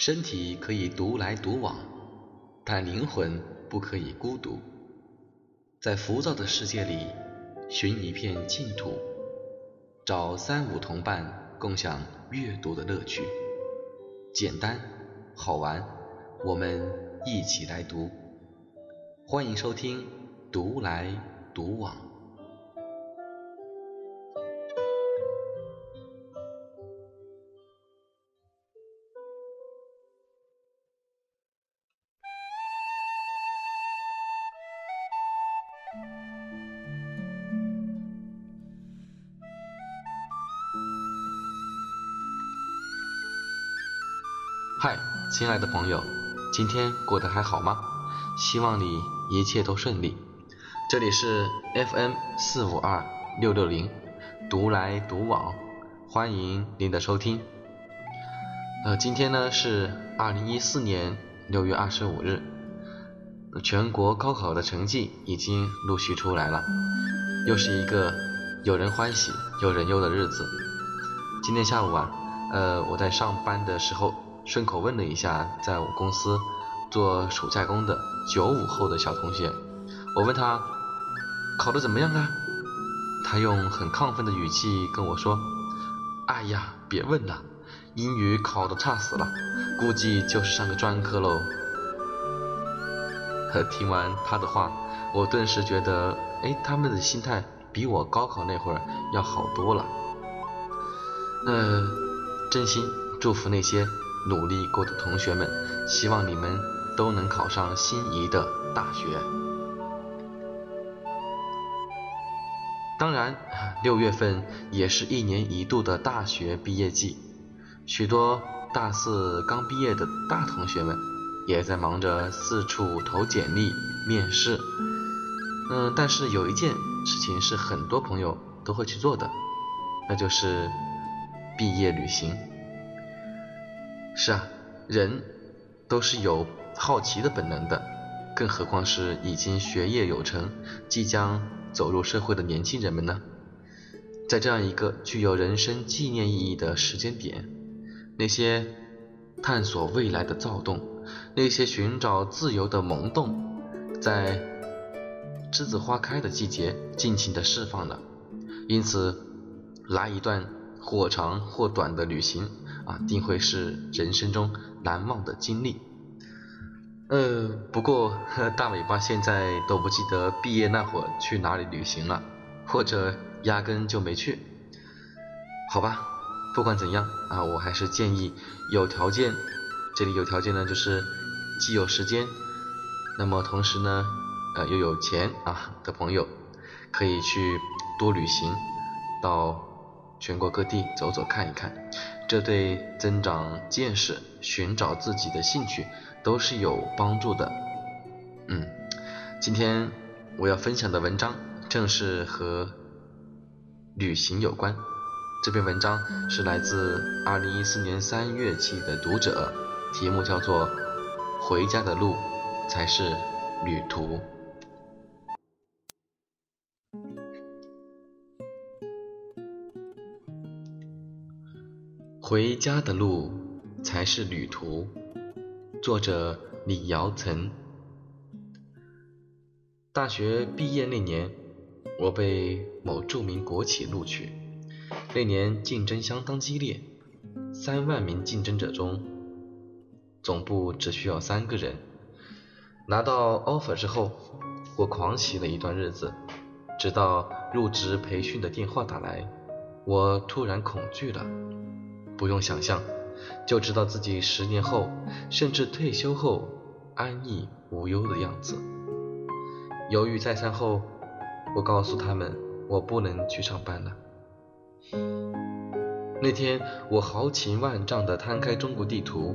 身体可以独来独往，但灵魂不可以孤独。在浮躁的世界里，寻一片净土，找三五同伴，共享阅读的乐趣。简单，好玩，我们一起来读。欢迎收听《独来独往》。嗨，亲爱的朋友，今天过得还好吗？希望你一切都顺利。这里是 FM 四五二六六零，独来独往，欢迎您的收听。呃，今天呢是二零一四年六月二十五日，全国高考的成绩已经陆续出来了，又是一个有人欢喜有人忧的日子。今天下午啊，呃，我在上班的时候。顺口问了一下，在我公司做暑假工的九五后的小同学，我问他考得怎么样啊？他用很亢奋的语气跟我说：“哎呀，别问了，英语考得差死了，估计就是上个专科喽。” 听完他的话，我顿时觉得，哎，他们的心态比我高考那会儿要好多了。呃，真心祝福那些。努力过的同学们，希望你们都能考上心仪的大学。当然，六月份也是一年一度的大学毕业季，许多大四刚毕业的大同学们也在忙着四处投简历、面试。嗯，但是有一件事情是很多朋友都会去做的，那就是毕业旅行。是啊，人都是有好奇的本能的，更何况是已经学业有成、即将走入社会的年轻人们呢？在这样一个具有人生纪念意义的时间点，那些探索未来的躁动，那些寻找自由的萌动，在栀子花开的季节尽情的释放了。因此，来一段或长或短的旅行。啊，定会是人生中难忘的经历。呃，不过大尾巴现在都不记得毕业那会儿去哪里旅行了，或者压根就没去。好吧，不管怎样啊，我还是建议有条件，这里有条件呢，就是既有时间，那么同时呢，呃，又有钱啊的朋友，可以去多旅行，到全国各地走走看一看。这对增长见识、寻找自己的兴趣都是有帮助的。嗯，今天我要分享的文章正是和旅行有关。这篇文章是来自二零一四年三月期的《读者》，题目叫做《回家的路才是旅途》。回家的路才是旅途。作者李尧岑。大学毕业那年，我被某著名国企录取。那年竞争相当激烈，三万名竞争者中，总部只需要三个人。拿到 offer 之后，我狂喜了一段日子，直到入职培训的电话打来，我突然恐惧了。不用想象，就知道自己十年后，甚至退休后安逸无忧的样子。犹豫再三后，我告诉他们，我不能去上班了。那天，我豪情万丈地摊开中国地图，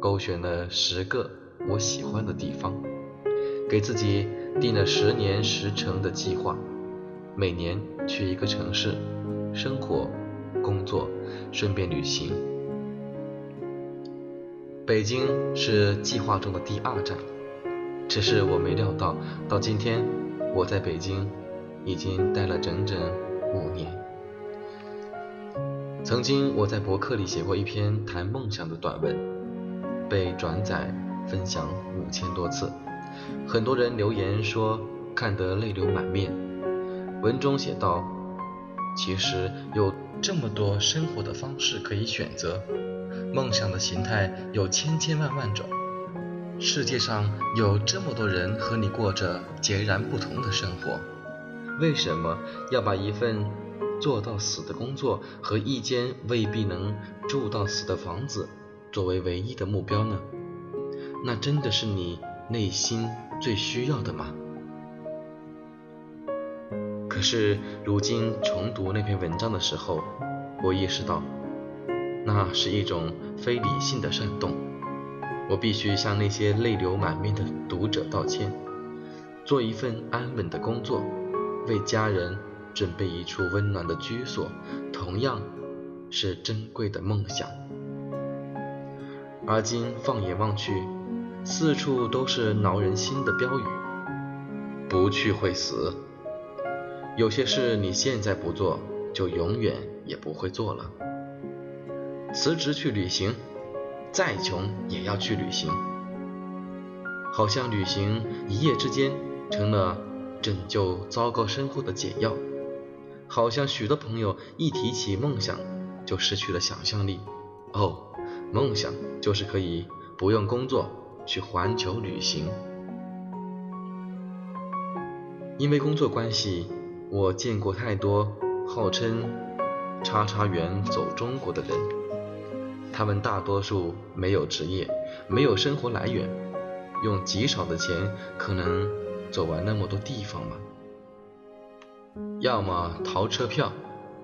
勾选了十个我喜欢的地方，给自己定了十年十成的计划，每年去一个城市生活、工作。顺便旅行，北京是计划中的第二站。只是我没料到，到今天我在北京已经待了整整五年。曾经我在博客里写过一篇谈梦想的短文，被转载分享五千多次，很多人留言说看得泪流满面。文中写道：“其实有这么多生活的方式可以选择，梦想的形态有千千万万种。世界上有这么多人和你过着截然不同的生活，为什么要把一份做到死的工作和一间未必能住到死的房子作为唯一的目标呢？那真的是你内心最需要的吗？”可是如今重读那篇文章的时候，我意识到，那是一种非理性的煽动。我必须向那些泪流满面的读者道歉。做一份安稳的工作，为家人准备一处温暖的居所，同样是珍贵的梦想。而今放眼望去，四处都是挠人心的标语：不去会死。有些事你现在不做，就永远也不会做了。辞职去旅行，再穷也要去旅行。好像旅行一夜之间成了拯救糟糕生活的解药。好像许多朋友一提起梦想，就失去了想象力。哦，梦想就是可以不用工作去环球旅行。因为工作关系。我见过太多号称“叉叉员走中国”的人，他们大多数没有职业，没有生活来源，用极少的钱可能走完那么多地方吗？要么逃车票、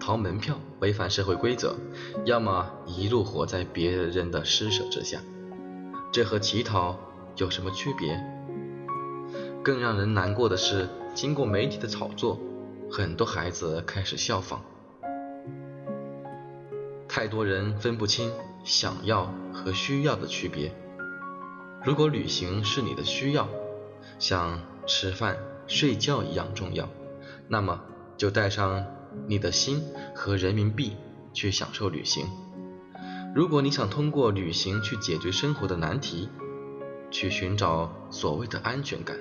逃门票，违反社会规则；要么一路活在别人的施舍之下，这和乞讨有什么区别？更让人难过的是，经过媒体的炒作。很多孩子开始效仿，太多人分不清想要和需要的区别。如果旅行是你的需要，像吃饭、睡觉一样重要，那么就带上你的心和人民币去享受旅行。如果你想通过旅行去解决生活的难题，去寻找所谓的安全感、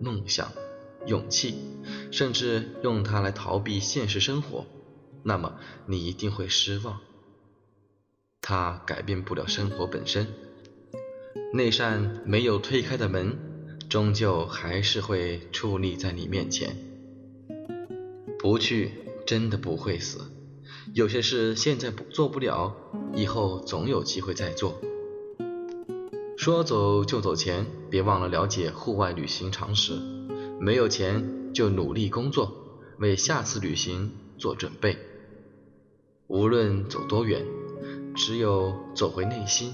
梦想。勇气，甚至用它来逃避现实生活，那么你一定会失望。它改变不了生活本身，那扇没有推开的门，终究还是会矗立在你面前。不去，真的不会死。有些事现在不做不了，以后总有机会再做。说走就走前，别忘了了解户外旅行常识。没有钱就努力工作，为下次旅行做准备。无论走多远，只有走回内心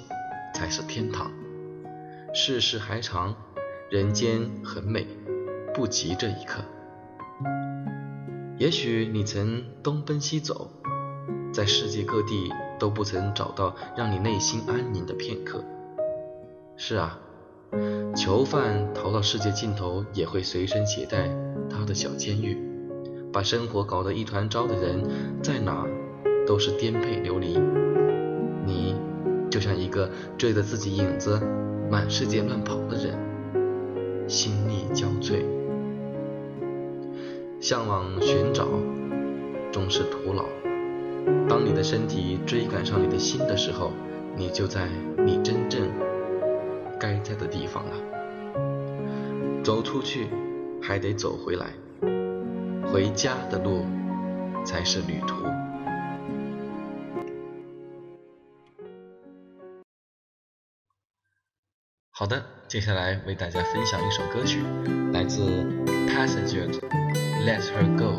才是天堂。世事还长，人间很美，不急这一刻。也许你曾东奔西走，在世界各地都不曾找到让你内心安宁的片刻。是啊。囚犯逃到世界尽头，也会随身携带他的小监狱。把生活搞得一团糟的人，在哪都是颠沛流离。你就像一个追着自己影子满世界乱跑的人，心力交瘁，向往寻找，终是徒劳。当你的身体追赶上你的心的时候，你就在你真正。该在的地方了，走出去还得走回来，回家的路才是旅途。好的，接下来为大家分享一首歌曲，来自 Passengers，《Let Her Go》。